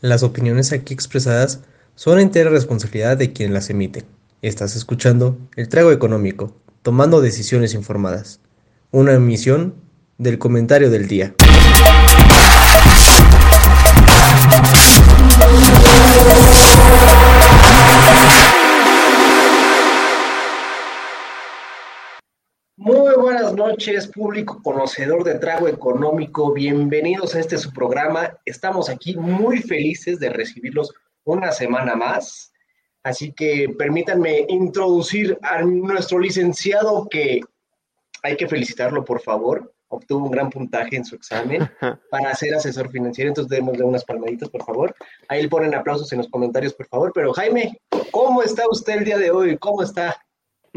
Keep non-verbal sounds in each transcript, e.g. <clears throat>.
Las opiniones aquí expresadas son entera responsabilidad de quien las emite. Estás escuchando El Trago Económico, tomando decisiones informadas. Una emisión del comentario del día. Noches, público conocedor de Trago Económico. Bienvenidos a este su programa. Estamos aquí muy felices de recibirlos una semana más. Así que permítanme introducir a nuestro licenciado que hay que felicitarlo, por favor. Obtuvo un gran puntaje en su examen <laughs> para ser asesor financiero. Entonces, démosle unas palmaditas, por favor. Ahí le ponen aplausos en los comentarios, por favor. Pero Jaime, ¿cómo está usted el día de hoy? ¿Cómo está?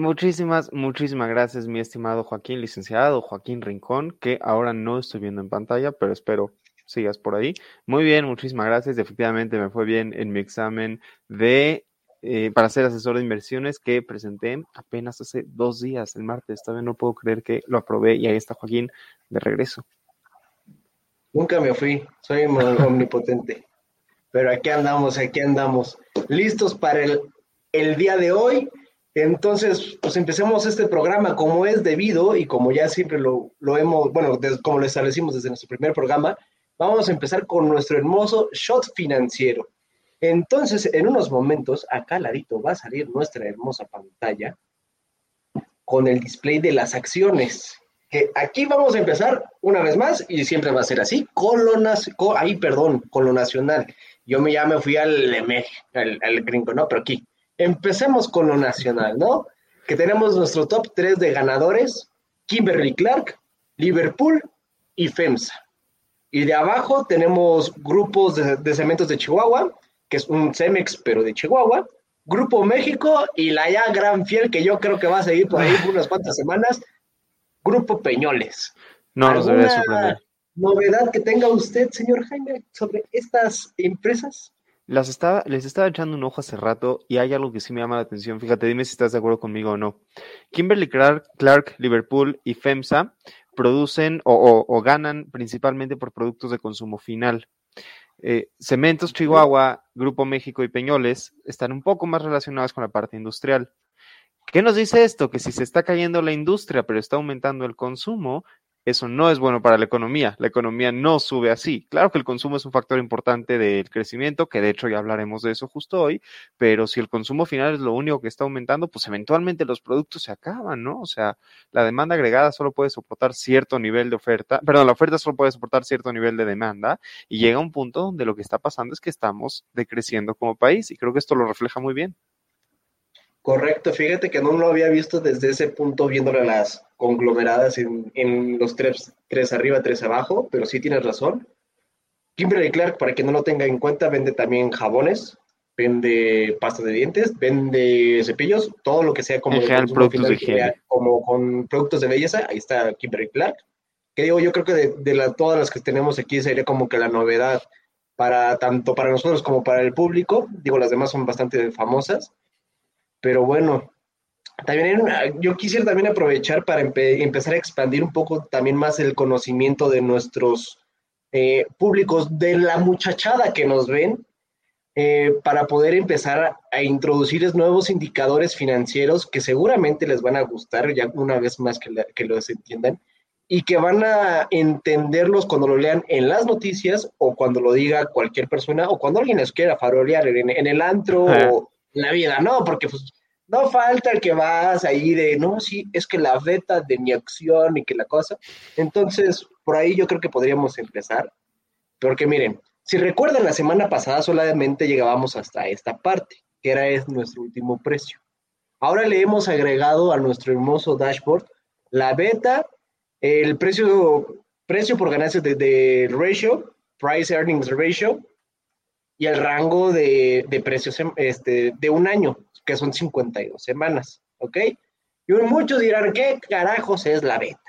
Muchísimas, muchísimas gracias, mi estimado Joaquín, licenciado Joaquín Rincón, que ahora no estoy viendo en pantalla, pero espero sigas por ahí. Muy bien, muchísimas gracias. Efectivamente, me fue bien en mi examen de eh, para ser asesor de inversiones que presenté apenas hace dos días, el martes. Todavía no puedo creer que lo aprobé y ahí está Joaquín de regreso. Nunca me fui, soy omnipotente. Pero aquí andamos, aquí andamos, listos para el, el día de hoy. Entonces, pues empecemos este programa como es debido y como ya siempre lo, lo hemos, bueno, como lo establecimos desde nuestro primer programa, vamos a empezar con nuestro hermoso shot financiero. Entonces, en unos momentos, acá al ladito va a salir nuestra hermosa pantalla con el display de las acciones. Que aquí vamos a empezar una vez más y siempre va a ser así, con lo, ahí, perdón, con lo nacional. Yo me, ya me fui al, al, al gringo, ¿no? Pero aquí, Empecemos con lo nacional, ¿no? Que tenemos nuestro top 3 de ganadores, Kimberly Clark, Liverpool y FEMSA. Y de abajo tenemos grupos de, cementos de Chihuahua, que es un Cemex, pero de Chihuahua, Grupo México y la ya gran fiel, que yo creo que va a seguir por ahí unas cuantas semanas, Grupo Peñoles. No nos debe sorprender. ¿Novedad que tenga usted, señor Jaime, sobre estas empresas? Las estaba, les estaba echando un ojo hace rato y hay algo que sí me llama la atención. Fíjate, dime si estás de acuerdo conmigo o no. Kimberly Clark, Clark Liverpool y FEMSA producen o, ganan principalmente por productos de consumo final. Eh, Cementos Chihuahua, Grupo México y Peñoles están un poco más relacionados con la parte industrial. ¿Qué nos dice esto? Que si se está cayendo la industria, pero está aumentando el consumo, eso no es bueno para la economía. La economía no sube así. Claro que el consumo es un factor importante del crecimiento, que de hecho ya hablaremos de eso justo hoy, pero si el consumo final es lo único que está aumentando, pues eventualmente los productos se acaban, ¿no? O sea, la demanda agregada solo puede soportar cierto nivel de oferta, perdón, la oferta solo puede soportar cierto nivel de demanda y llega un punto donde lo que está pasando es que estamos decreciendo como país y creo que esto lo refleja muy bien. Correcto, fíjate que no lo había visto desde ese punto, viéndole las conglomeradas en, los tres, tres arriba, tres abajo, pero sí tienes razón. Kimberly Clark, para que no lo tenga en cuenta, vende también jabones, vende pasta de dientes, vende cepillos, todo lo que sea como, productos de como con productos de belleza, ahí está Kimberly Clark. Que digo, yo creo que de, de todas las que tenemos aquí sería como que la novedad para tanto para nosotros como para el público. Digo, las demás son bastante famosas. Pero bueno, también yo quisiera también aprovechar para empezar a expandir un poco también más el conocimiento de nuestros eh, públicos, de la muchachada que nos ven, eh, para poder empezar a, introducirles nuevos indicadores financieros que seguramente les van a gustar ya una vez más que, que los entiendan y que van a entenderlos cuando lo lean en las noticias o cuando lo diga cualquier persona o cuando alguien les quiera farolear en, en el antro o la vida, ¿no? Porque pues no falta el que vas ahí de, no, sí, es que la beta de mi acción y que la cosa. Entonces, por ahí yo creo que podríamos empezar. Porque miren, si recuerdan, la semana pasada solamente llegábamos hasta esta parte, que era es nuestro último precio. Ahora le hemos agregado a nuestro hermoso dashboard la beta, el precio, precio por ganancias de, de ratio, price earnings ratio, y el rango de, precios este, de un año, que son 52 semanas, ¿ok? Y muchos dirán, ¿qué carajos es la beta?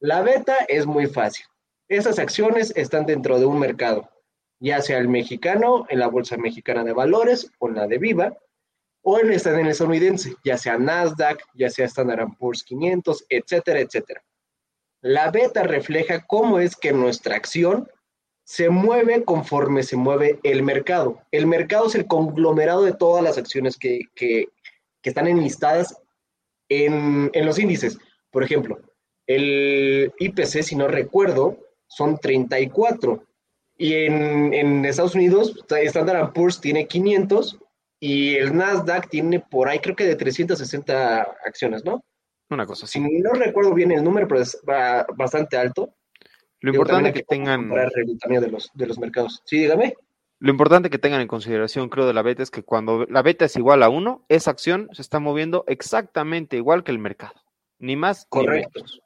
La beta es muy fácil. Esas acciones están dentro de un mercado, ya sea el mexicano, en la Bolsa Mexicana de Valores o en la de Viva, o en el estadounidense, ya sea Nasdaq, ya sea Standard Poor's 500, etcétera, etcétera. La beta refleja cómo es que nuestra acción se mueve conforme se mueve el mercado. El mercado es el conglomerado de todas las acciones que, que, que están enlistadas en, en, los índices. Por ejemplo, el IPC, si no recuerdo, son 34. Y en, en Estados Unidos, Standard Poor's tiene 500 y el Nasdaq tiene por ahí, creo que de 360 acciones, ¿no? Una cosa así. Si no recuerdo bien el número, pero es bastante alto. Lo importante que, que tengan. De los, de los mercados. Sí, dígame. Lo importante que tengan en consideración, creo, de la beta es que cuando la beta es igual a uno, esa acción se está moviendo exactamente igual que el mercado. Ni más Correcto. ni menos.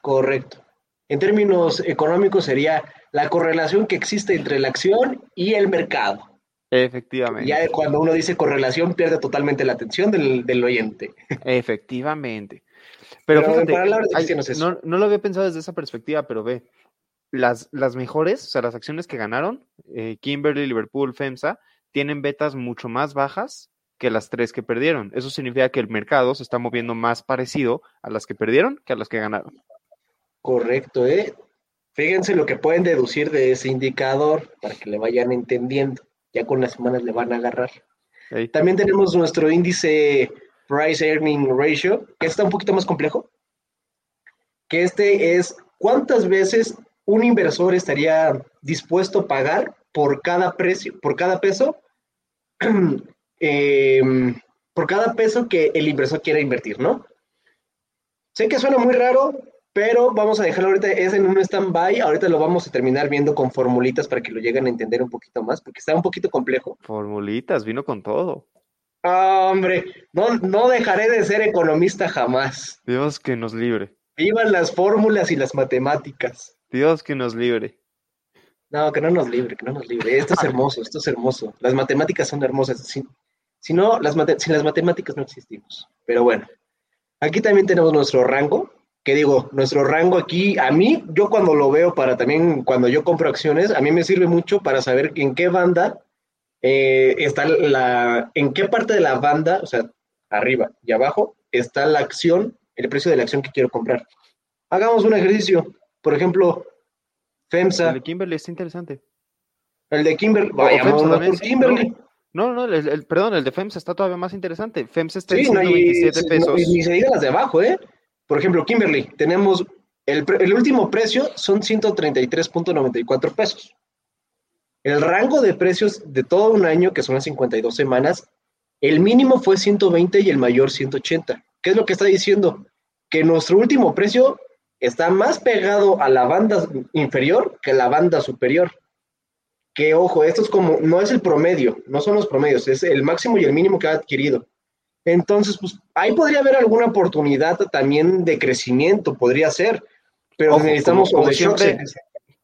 Correcto. En términos económicos sería la correlación que existe entre la acción y el mercado. Efectivamente. Ya cuando uno dice correlación pierde totalmente la atención del, del oyente. Efectivamente. Pero, pero fíjate, hay, no, no, lo había pensado desde esa perspectiva, pero ve, las, las mejores, o sea, las acciones que ganaron, eh, Kimberly, Liverpool, FEMSA, tienen betas mucho más bajas que las tres que perdieron. Eso significa que el mercado se está moviendo más parecido a las que perdieron que a las que ganaron. Correcto, ¿eh? Fíjense lo que pueden deducir de ese indicador para que le vayan entendiendo. Ya con las semanas le van a agarrar. Ahí. También tenemos nuestro índice Price Earning Ratio, que está un poquito más complejo. Que este es cuántas veces un inversor estaría dispuesto a pagar por cada precio, por cada peso, eh, <clears throat> por cada peso que el inversor quiera invertir, ¿no? Sé que suena muy raro, pero vamos a dejarlo ahorita, es en un stand-by, ahorita lo vamos a terminar viendo con formulitas para que lo lleguen a entender un poquito más, porque está un poquito complejo. Formulitas, vino con todo. Ah, hombre, no, no dejaré de ser economista jamás. Dios que nos libre. Vivan las fórmulas y las matemáticas. Dios que nos libre. No, que no nos libre, que no nos libre. Esto es hermoso, esto es hermoso. Las matemáticas son hermosas. Si, si no, las mate, sin las matemáticas no existimos. Pero bueno, aquí también tenemos nuestro rango. Que digo, nuestro rango aquí, a mí, yo cuando lo veo para también, cuando yo compro acciones, a mí me sirve mucho para saber en qué banda eh, está la, en qué parte de la banda, o sea, arriba y abajo, está la acción, el precio de la acción que quiero comprar. Hagamos un ejercicio. Por ejemplo, FEMSA. El de Kimberly está interesante. El de Kimberly. Por Kimberly. No, no, el, el, perdón, el de FEMSA está todavía más interesante. FEMSA está en sí, 127 no, y, pesos. No, y ni se diga las de abajo, ¿eh? Por ejemplo, Kimberly, tenemos el, el último precio son 133.94 pesos. El rango de precios de todo un año, que son las 52 semanas, el mínimo fue 120 y el mayor 180. ¿Qué es lo que está diciendo? Que nuestro último precio está más pegado a la banda inferior que a la banda superior. Que ojo, esto es como, no es el promedio, no son los promedios, es el máximo y el mínimo que ha adquirido. Entonces, pues ahí podría haber alguna oportunidad también de crecimiento, podría ser, pero ojo, necesitamos como,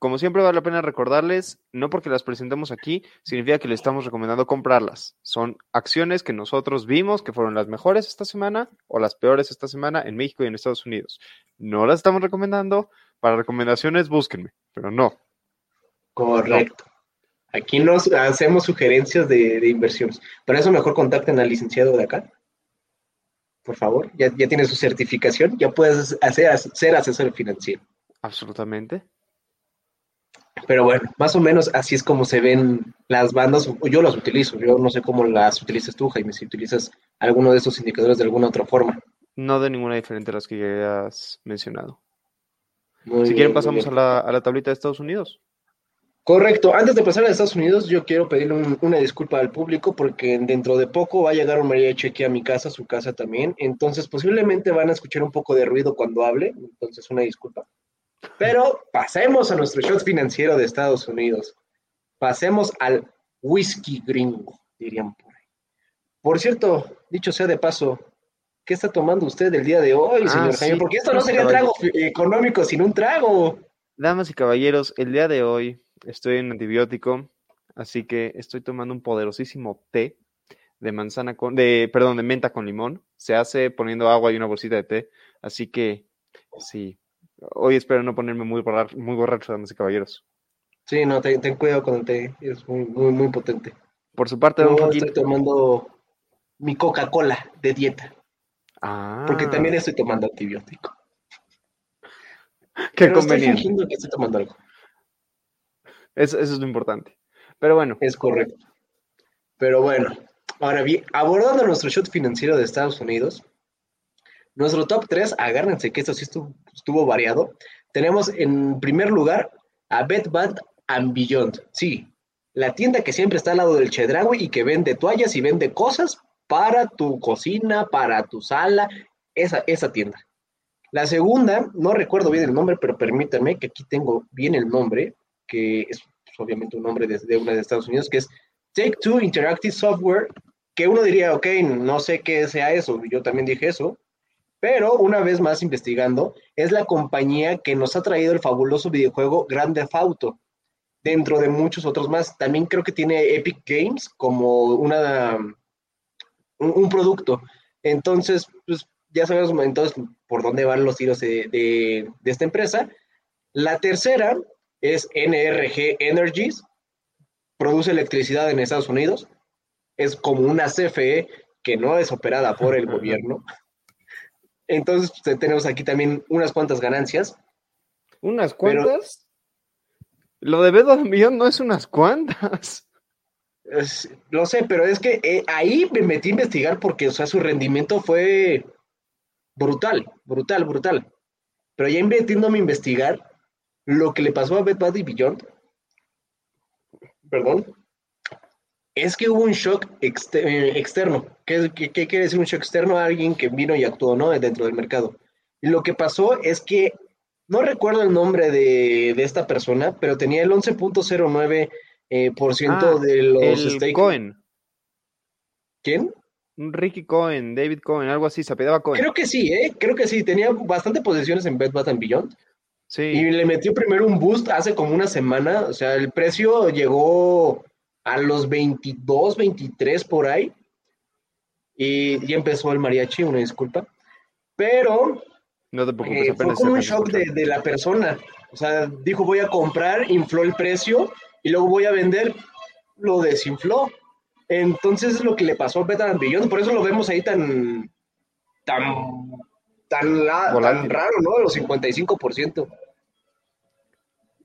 como siempre vale la pena recordarles, no porque las presentemos aquí, significa que les estamos recomendando comprarlas. Son acciones que nosotros vimos que fueron las mejores esta semana o las peores esta semana en México y en Estados Unidos. No las estamos recomendando. Para recomendaciones, búsquenme, pero no. Correcto. Aquí nos hacemos sugerencias de, de inversiones. Para eso mejor contacten al licenciado de acá. Por favor, ya, ya tiene su certificación, ya puedes hacer, ser asesor financiero. Absolutamente. Pero bueno, más o menos así es como se ven las bandas. Yo las utilizo. Yo no sé cómo las utilizas tú, Jaime, si utilizas alguno de estos indicadores de alguna otra forma. No de ninguna diferente a las que ya has mencionado. Muy si bien, quieren, pasamos a la, a la, tablita de Estados Unidos. Correcto. Antes de pasar a Estados Unidos, yo quiero pedirle un, una disculpa al público porque dentro de poco va a llegar un mariachi aquí a mi casa, a su casa también. Entonces, posiblemente van a escuchar un poco de ruido cuando hable. Entonces, una disculpa. Pero pasemos a nuestro shot financiero de Estados Unidos. Pasemos al whisky gringo, dirían por ahí. Por cierto, dicho sea de paso, ¿qué está tomando usted el día de hoy, señor ah, Jaime? Sí. Porque esto no sería trago económico sin un trago. Damas y caballeros, el día de hoy estoy en antibiótico, así que estoy tomando un poderosísimo té de manzana con, de, perdón, de menta con limón. Se hace poniendo agua y una bolsita de té, así que sí, Hoy espero no ponerme muy, borrar, muy borracho, damas y caballeros. Sí, no, ten, ten, cuidado con el té, es muy, muy, muy potente. Por su parte, Joaquín... estoy tomando mi Coca-Cola de dieta. Ah. Porque también estoy tomando antibiótico. Qué Pero conveniente. Estoy fingiendo que estoy tomando algo. Eso, eso es lo importante. Pero bueno. Es correcto. Pero bueno, ahora bien, abordando nuestro shot financiero de Estados Unidos, nuestro top 3, agárrense que esto sí estuvo, variado. Tenemos en primer lugar a Bed Bath and Beyond. Sí, la tienda que siempre está al lado del Chedraui y que vende toallas y vende cosas para tu cocina, para tu sala, esa, esa tienda. La segunda, no recuerdo bien el nombre, pero permítanme que aquí tengo bien el nombre, que es pues, obviamente un nombre de, una de Estados Unidos, que es Take Two Interactive Software, que uno diría, ok, no sé qué sea eso, yo también dije eso, pero una vez más investigando, es la compañía que nos ha traído el fabuloso videojuego Grand Theft Auto, dentro de muchos otros más. También creo que tiene Epic Games como una, un, producto. Entonces, pues ya sabemos entonces por dónde van los tiros de, esta empresa. La tercera es NRG Energies, produce electricidad en Estados Unidos, es como una CFE que no es operada por el <laughs> gobierno. Entonces pues, tenemos aquí también unas cuantas ganancias. ¿Unas cuantas? Lo de Bedo Millón no es unas cuantas. lo sé, pero es que eh, ahí me metí a investigar porque, o sea, su rendimiento fue brutal, brutal, brutal. Pero ya metiéndome a investigar lo que le pasó a Bed Bath Beyond, perdón, es que hubo un shock eh, externo. ¿Qué, quiere decir un shock externo? A alguien que vino y actuó, ¿no? Dentro del mercado. Y lo que pasó es que no recuerdo el nombre de, esta persona, pero tenía el 11.09% eh, por ciento ah, de los el Cohen. ¿Quién? Ricky Cohen, David Cohen, algo así, se apellidaba Cohen. Creo que sí, ¿eh? Creo que sí, tenía bastante posiciones en Bed Bath Beyond. Sí. Y le metió primero un boost hace como una semana, o sea, el precio llegó a los 22, 23 por ahí. Y ya empezó el mariachi, una disculpa. Pero no te preocupes, eh, fue como un shock de, la persona. O sea, dijo voy a comprar, infló el precio y luego voy a vender, lo desinfló. Entonces es lo que le pasó a Better Beyond, por eso lo vemos ahí tan tan tan, tan raro, ¿no? Los 55%.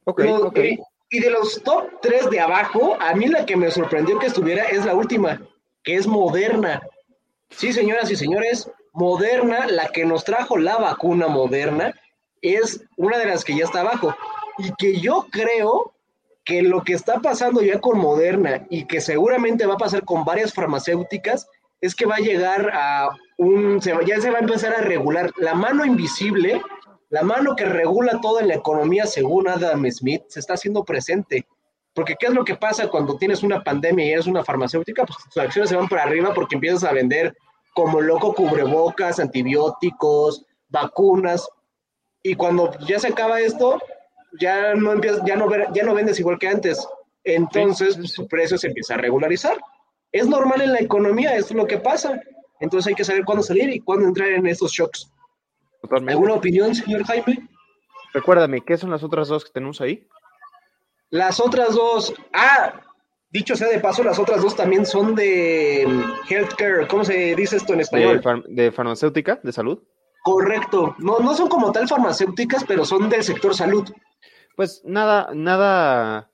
Ok, ok. Y de los top 3 de abajo, a mí la que me sorprendió que estuviera es la última, que es Moderna. Sí, señoras y señores, Moderna, la que nos trajo la vacuna Moderna, es una de las que ya está abajo. Y que yo creo que lo que está pasando ya con Moderna y que seguramente va a pasar con varias farmacéuticas es que va a llegar a un, ya se va a empezar a regular la mano invisible, la mano que regula toda la economía según Adam Smith, se está haciendo presente. Porque ¿qué es lo que pasa cuando tienes una pandemia y eres una farmacéutica? Pues tus acciones se van para arriba porque empiezas a vender como loco cubrebocas, antibióticos, vacunas. Y cuando ya se acaba esto, ya no, empiezas, ya no, ya no vendes igual que antes. Entonces, pues, su precio se empieza a regularizar. Es normal en la economía, es lo que pasa. Entonces hay que saber cuándo salir y cuándo entrar en estos shocks. ¿Alguna opinión, señor Jaime? Recuérdame, ¿qué son las otras dos que tenemos ahí? Las otras dos. Ah, Dicho sea de paso, las otras dos también son de mm, healthcare. ¿Cómo se dice esto en español? De, farmacéutica, de salud. Correcto. No, no son como tal farmacéuticas, pero son del sector salud. Pues nada, nada,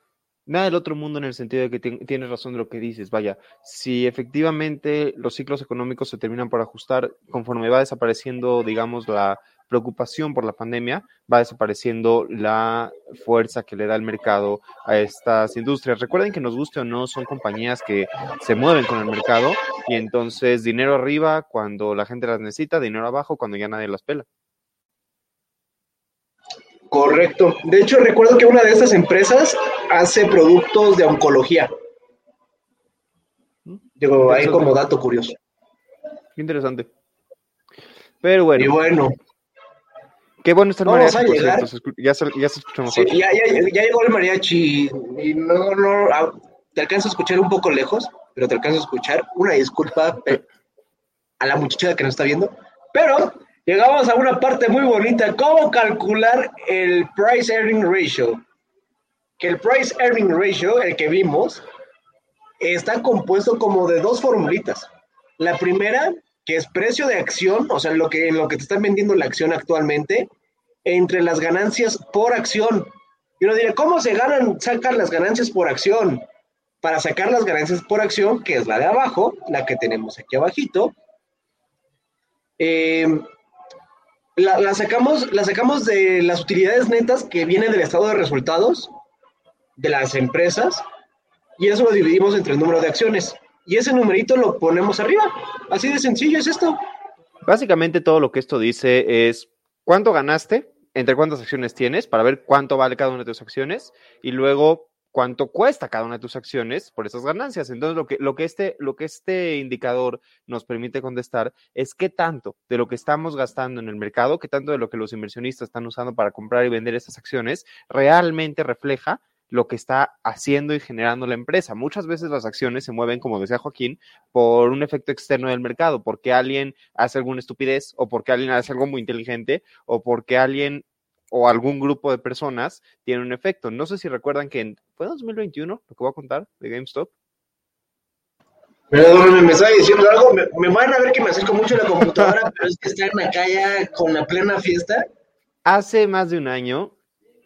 nada del otro mundo en el sentido de que tienes razón de lo que dices. Vaya, si efectivamente los ciclos económicos se terminan por ajustar conforme va desapareciendo, digamos, la preocupación por la pandemia, va desapareciendo la fuerza que le da el mercado a estas industrias. Recuerden que nos guste o no, son compañías que se mueven con el mercado y entonces dinero arriba cuando la gente las necesita, dinero abajo cuando ya nadie las pela. Correcto. De hecho, recuerdo que una de estas empresas hace productos de oncología. Digo, ahí como dato curioso. Interesante. Pero bueno. Y bueno, Qué bueno está el mariachi, ya, se, ya se mejor. Sí, ya, ya, ya, llegó el mariachi y no, no, ah, te alcanzo a escuchar un poco lejos, pero te alcanzo a escuchar. Una disculpa a la muchacha que nos está viendo, pero llegamos a una parte muy bonita, cómo calcular el price earning ratio. Que el price earning ratio, el que vimos, está compuesto como de dos formulitas. La primera que es precio de acción, o sea, lo que, en lo que te están vendiendo la acción actualmente, entre las ganancias por acción. Y uno dirá, ¿cómo se ganan, sacan las ganancias por acción? Para sacar las ganancias por acción, que es la de abajo, la que tenemos aquí abajito, eh, la, sacamos, la sacamos de las utilidades netas que vienen del estado de resultados de las empresas y eso lo dividimos entre el número de acciones. Y ese numerito lo ponemos arriba. Así de sencillo es esto. Básicamente todo lo que esto dice es cuánto ganaste, entre cuántas acciones tienes, para ver cuánto vale cada una de tus acciones, y luego cuánto cuesta cada una de tus acciones por esas ganancias. Entonces, lo que, lo que, este, lo que este indicador nos permite contestar es qué tanto de lo que estamos gastando en el mercado, qué tanto de lo que los inversionistas están usando para comprar y vender estas acciones, realmente refleja lo que está haciendo y generando la empresa. Muchas veces las acciones se mueven, como decía Joaquín, por un efecto externo del mercado, porque alguien hace alguna estupidez o porque alguien hace algo muy inteligente o porque alguien o algún grupo de personas tiene un efecto. No sé si recuerdan que en, fue 2021 lo que voy a contar de GameStop. Pero me está diciendo algo, me, van a ver que me acerco mucho a la computadora, pero es que están acá ya con la plena fiesta. Hace más de un año,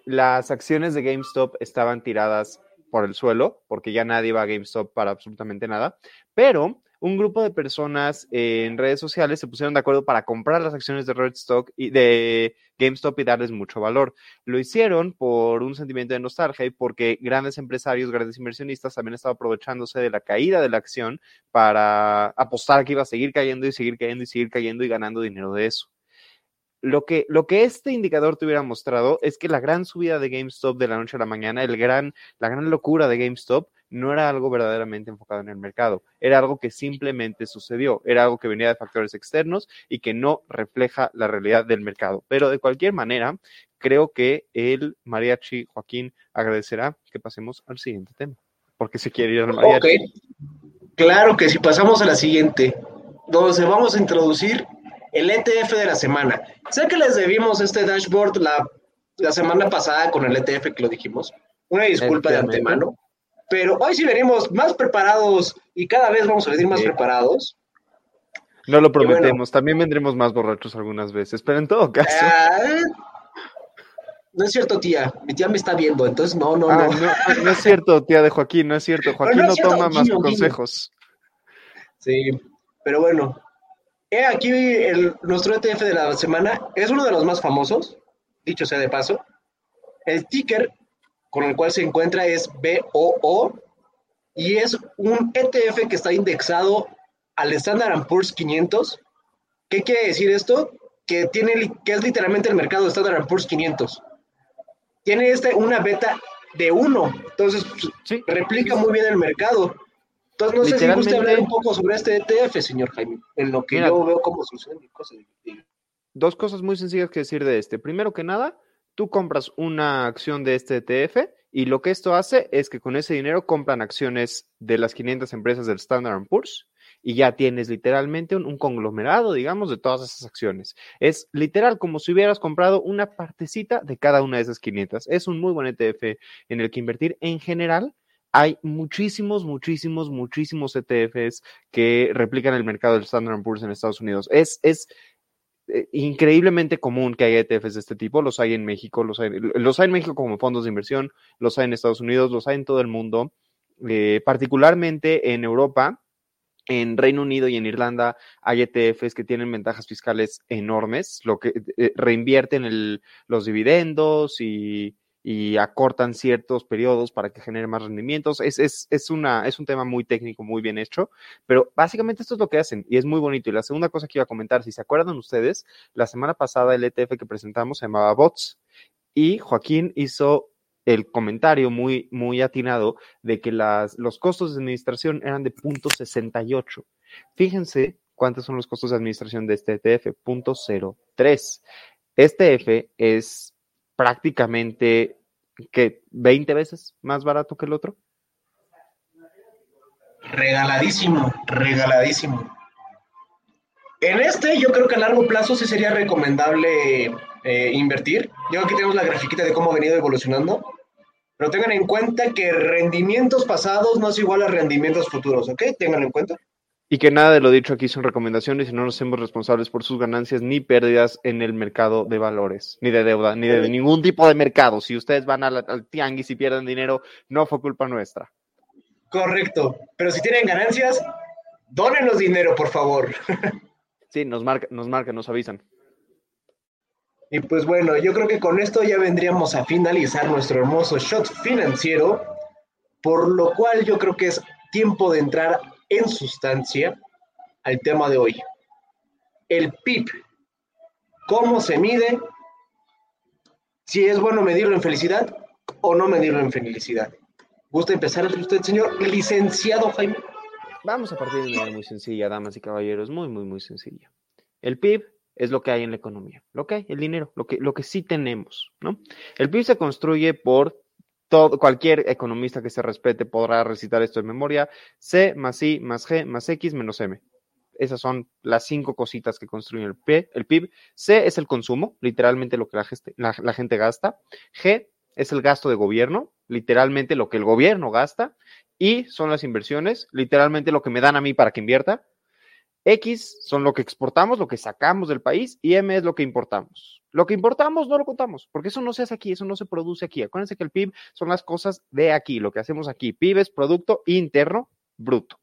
las acciones de GameStop estaban tiradas por el suelo, porque ya nadie va a GameStop para absolutamente nada, pero un grupo de personas en redes sociales se pusieron de acuerdo para comprar las acciones de Redstock y de GameStop y darles mucho valor. Lo hicieron por un sentimiento de nostalgia y porque grandes empresarios, grandes inversionistas habían estado aprovechándose de la caída de la acción para apostar que iba a seguir cayendo y seguir cayendo y seguir cayendo y ganando dinero de eso. Lo que, lo que, este indicador te hubiera mostrado es que la gran subida de GameStop de la noche a la mañana, el gran, la gran locura de GameStop, no era algo verdaderamente enfocado en el mercado, era algo que simplemente sucedió, era algo que venía de factores externos y que no refleja la realidad del mercado. Pero de cualquier manera, creo que el mariachi Joaquín agradecerá que pasemos al siguiente tema, porque se quiere ir al mariachi. Claro que si pasamos a la siguiente, donde vamos a introducir el ETF de la semana. Sé que les debimos este dashboard la, la semana pasada con el ETF que lo dijimos. Una disculpa de antemano. Pero hoy sí venimos más preparados y cada vez vamos a venir más preparados. No lo prometemos, también vendremos más borrachos algunas veces, pero en todo caso. Ah, no es cierto, tía. Mi tía me está viendo, entonces no, no, ah, no. no. es cierto, tía de Joaquín, no es cierto. Joaquín no, toma más consejos. Sí, pero bueno. He aquí el, nuestro ETF de la semana. Es uno de los más famosos, dicho sea de paso. El ticker con el cual se encuentra es BOO y es un ETF que está indexado al Standard Poor's 500. ¿Qué quiere decir esto? Que, tiene, que es literalmente el mercado de Standard Poor's 500. Tiene este, una beta de 1, entonces replica muy bien el mercado. Entonces, no sé si gusta hablar un poco sobre este ETF, señor Jaime, en lo que yo veo cómo suceden cosas. Dos cosas muy sencillas que decir de este. Primero que nada, tú compras una acción de este ETF y lo que esto hace es que con ese dinero compran acciones de las 500 empresas del Standard Poor's y ya tienes literalmente un, conglomerado, digamos, de todas esas acciones. Es literal como si hubieras comprado una partecita de cada una de esas 500. Es un muy buen ETF en el que invertir en general. Hay muchísimos, muchísimos, muchísimos ETFs que replican el mercado del Standard Poor's en Estados Unidos. Es, es, eh, increíblemente común que haya ETFs de este tipo, los hay en México, los hay, los hay en México como fondos de inversión, los hay en Estados Unidos, los hay en todo el mundo, eh, particularmente en Europa, en Reino Unido y en Irlanda hay ETFs que tienen ventajas fiscales enormes, lo que eh, reinvierten los dividendos y, y acortan ciertos periodos para que genere más rendimientos. Es, es, es, una, es un tema muy técnico, muy bien hecho, pero básicamente esto es lo que hacen y es muy bonito. Y la segunda cosa que iba a comentar, si se acuerdan ustedes, la semana pasada el ETF que presentamos se llamaba BOTS y Joaquín hizo el comentario muy, muy atinado de que las, los costos de administración eran de 0.68. Fíjense cuántos son los costos de administración de este ETF, 0.03. Este ETF es prácticamente que 20 veces más barato que el otro. Regaladísimo, regaladísimo. En este yo creo que a largo plazo sí sería recomendable eh, invertir. Yo aquí tenemos la grafiquita de cómo ha venido evolucionando. Pero tengan en cuenta que rendimientos pasados no es igual a rendimientos futuros, ¿ok? Tengan en cuenta. Y que nada de lo dicho aquí son recomendaciones y no nos hacemos responsables por sus ganancias ni pérdidas en el mercado de valores, ni de deuda, ni de ningún tipo de mercado. Si ustedes van al, al tianguis y pierden dinero, no fue culpa nuestra. Correcto. Pero si tienen ganancias, dónenos dinero, por favor. <laughs> Sí, nos marca, nos marcan, nos avisan. Y pues bueno, yo creo que con esto ya vendríamos a finalizar nuestro hermoso shot financiero, por lo cual yo creo que es tiempo de entrar en sustancia al tema de hoy. El PIB. ¿Cómo se mide? Si es bueno medirlo en felicidad o no medirlo en felicidad. ¿Gusta empezar usted, señor licenciado Jaime? Vamos a partir de una manera muy sencilla, damas y caballeros, muy, muy, muy sencilla. El PIB es lo que hay en la economía, lo que hay, el dinero, lo que, lo que sí tenemos, ¿no? El PIB se construye por todo, cualquier economista que se respete podrá recitar esto de memoria, C más I más G más X menos M. Esas son las cinco cositas que construyen el PIB. El PIB. C es el consumo, literalmente lo que la- la gente gasta. G es el gasto de gobierno, literalmente lo que el gobierno gasta. Y son las inversiones, literalmente lo que me dan a mí para que invierta. X son lo que exportamos, lo que sacamos del país, y M es lo que importamos. Lo que importamos no lo contamos, porque eso no se hace aquí, eso no se produce aquí. Acuérdense que el PIB son las cosas de aquí, lo que hacemos aquí. PIB es Producto Interno Bruto.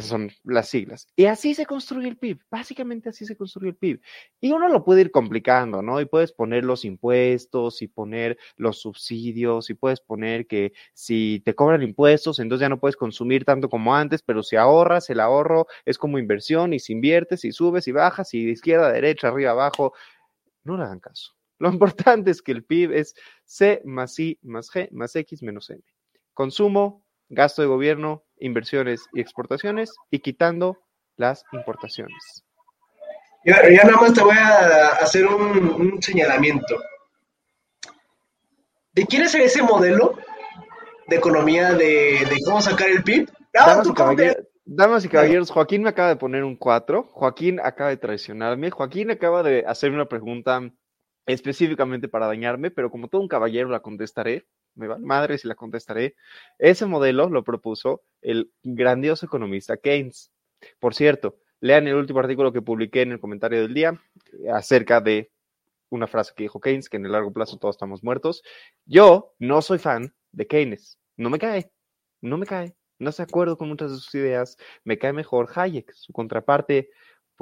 Son las siglas. Y así se construye el PIB, básicamente así se construye el PIB. Y uno lo puede ir complicando, ¿no? Y puedes poner los impuestos y poner los subsidios y puedes poner que si te cobran impuestos, entonces ya no puedes consumir tanto como antes, pero si ahorras, el ahorro es como inversión y si inviertes y subes y bajas y de izquierda a derecha, arriba, abajo, no le hagan caso. Lo <laughs> importante es que el PIB es C más I más G más X menos M. Consumo, gasto de gobierno, inversiones y exportaciones y quitando las importaciones. Ya, nada más te voy a hacer un, un señalamiento. ¿De quién es ese modelo de economía de, de cómo sacar el PIB? Ah, Damas y, cómo te- caballer- damas y caballeros, Joaquín me acaba de poner un 4. Joaquín acaba de traicionarme. Joaquín acaba de hacer una pregunta específicamente para dañarme, pero como todo un caballero la contestaré. Me va madre si la contestaré. Ese modelo lo propuso el grandioso economista Keynes. Por cierto, lean el último artículo que publiqué en el comentario del día eh, acerca de una frase que dijo Keynes, que en el largo plazo todos estamos muertos. Yo no soy fan de Keynes. No me cae. No me cae. No de acuerdo con muchas de sus ideas. Me cae mejor Hayek, su contraparte,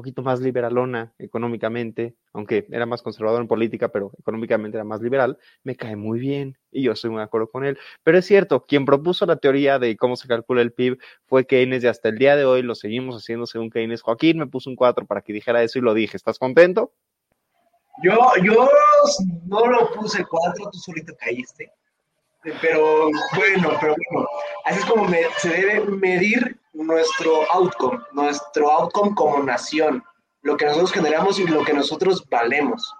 poquito más liberalona económicamente, aunque era más conservador en política, pero económicamente era más liberal. Me cae muy bien y yo estoy muy de acuerdo con él. Pero es cierto, quien propuso la teoría de cómo se calcula el PIB fue Keynes y hasta el día de hoy lo seguimos haciendo según Keynes. Joaquín me puso un 4 para que dijera eso y lo dije. ¿Estás contento? Yo, yo no lo puse cuatro, tú solito caíste. Pero bueno, pero bueno, así es como me- se debe medir nuestro outcome, nuestro outcome como nación, lo que nosotros generamos y lo que nosotros valemos.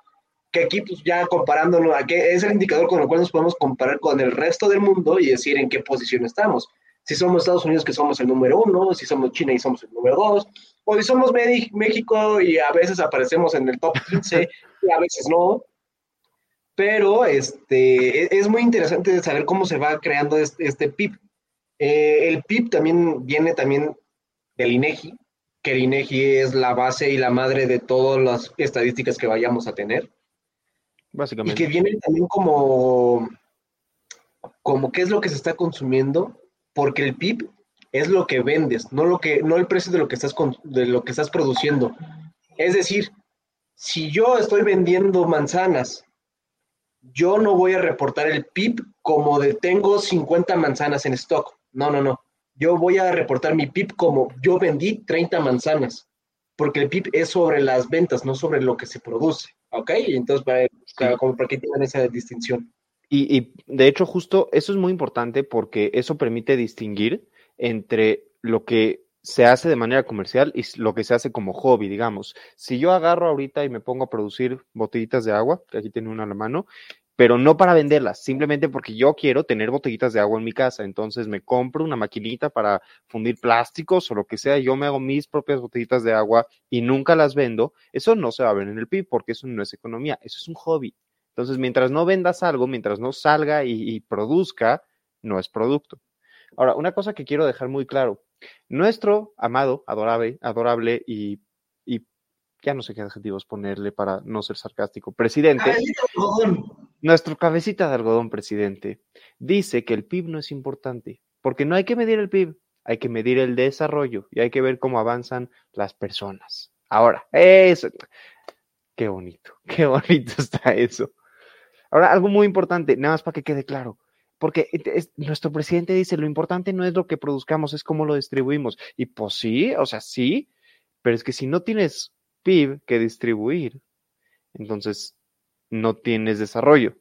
Que aquí, pues ya comparándonos, aquí es el indicador con el cual nos podemos comparar con el resto del mundo y decir en qué posición estamos. Si somos Estados Unidos, que somos el número uno, si somos China y somos el número dos, o si somos México y a veces aparecemos en el top 15 y a veces no. Pero este, e- es muy interesante saber cómo se va creando este, este PIB. Eh, el PIB también viene también del INEGI, que el INEGI es la base y la madre de todas las estadísticas que vayamos a tener. Y Básicamente. que viene también como, como qué es lo que se está consumiendo, porque el PIB es lo que vendes, no, lo que, no el precio de lo, que estás de lo que estás produciendo. Es decir, si yo estoy vendiendo manzanas, yo no voy a reportar el PIB como de tengo 50 manzanas en stock. No, no, no. Yo voy a reportar mi PIB como yo vendí 30 manzanas, porque el PIB es sobre las ventas, no sobre lo que se produce. ¿Ok? Y entonces, para, para- como para que tengan esa distinción. Y, y, de hecho, justo eso es muy importante porque eso permite distinguir entre lo que se hace de manera comercial y lo que se hace como hobby, digamos. Si yo agarro ahorita y me pongo a producir botellitas de agua, que aquí tiene una a la mano, pero no para venderlas, simplemente porque yo quiero tener botellitas de agua en mi casa. Entonces me compro una maquinita para fundir plásticos o lo que sea, yo me hago mis propias botellitas de agua y nunca las vendo. Eso no se va a ver en el PIB porque eso no es economía, eso es un hobby. Entonces, mientras no vendas algo, mientras no salga y, y produzca, no es producto. Ahora, una cosa que quiero dejar muy claro, Nuestro amado, adorable, adorable y, y ya no sé qué adjetivos ponerle para no ser sarcástico, presidente, nuestro cabecita de algodón presidente, dice que el PIB no es importante, porque no hay que medir el PIB, hay que medir el desarrollo y hay que ver cómo avanzan las personas. Ahora, eso, qué bonito, qué bonito <laughs> está eso. Ahora, algo muy importante, nada más para que quede claro, porque nuestro presidente dice, lo importante no es lo que produzcamos, es cómo lo distribuimos. Y pues sí, o sea, sí, pero es que si no tienes PIB que distribuir, entonces no tienes desarrollo.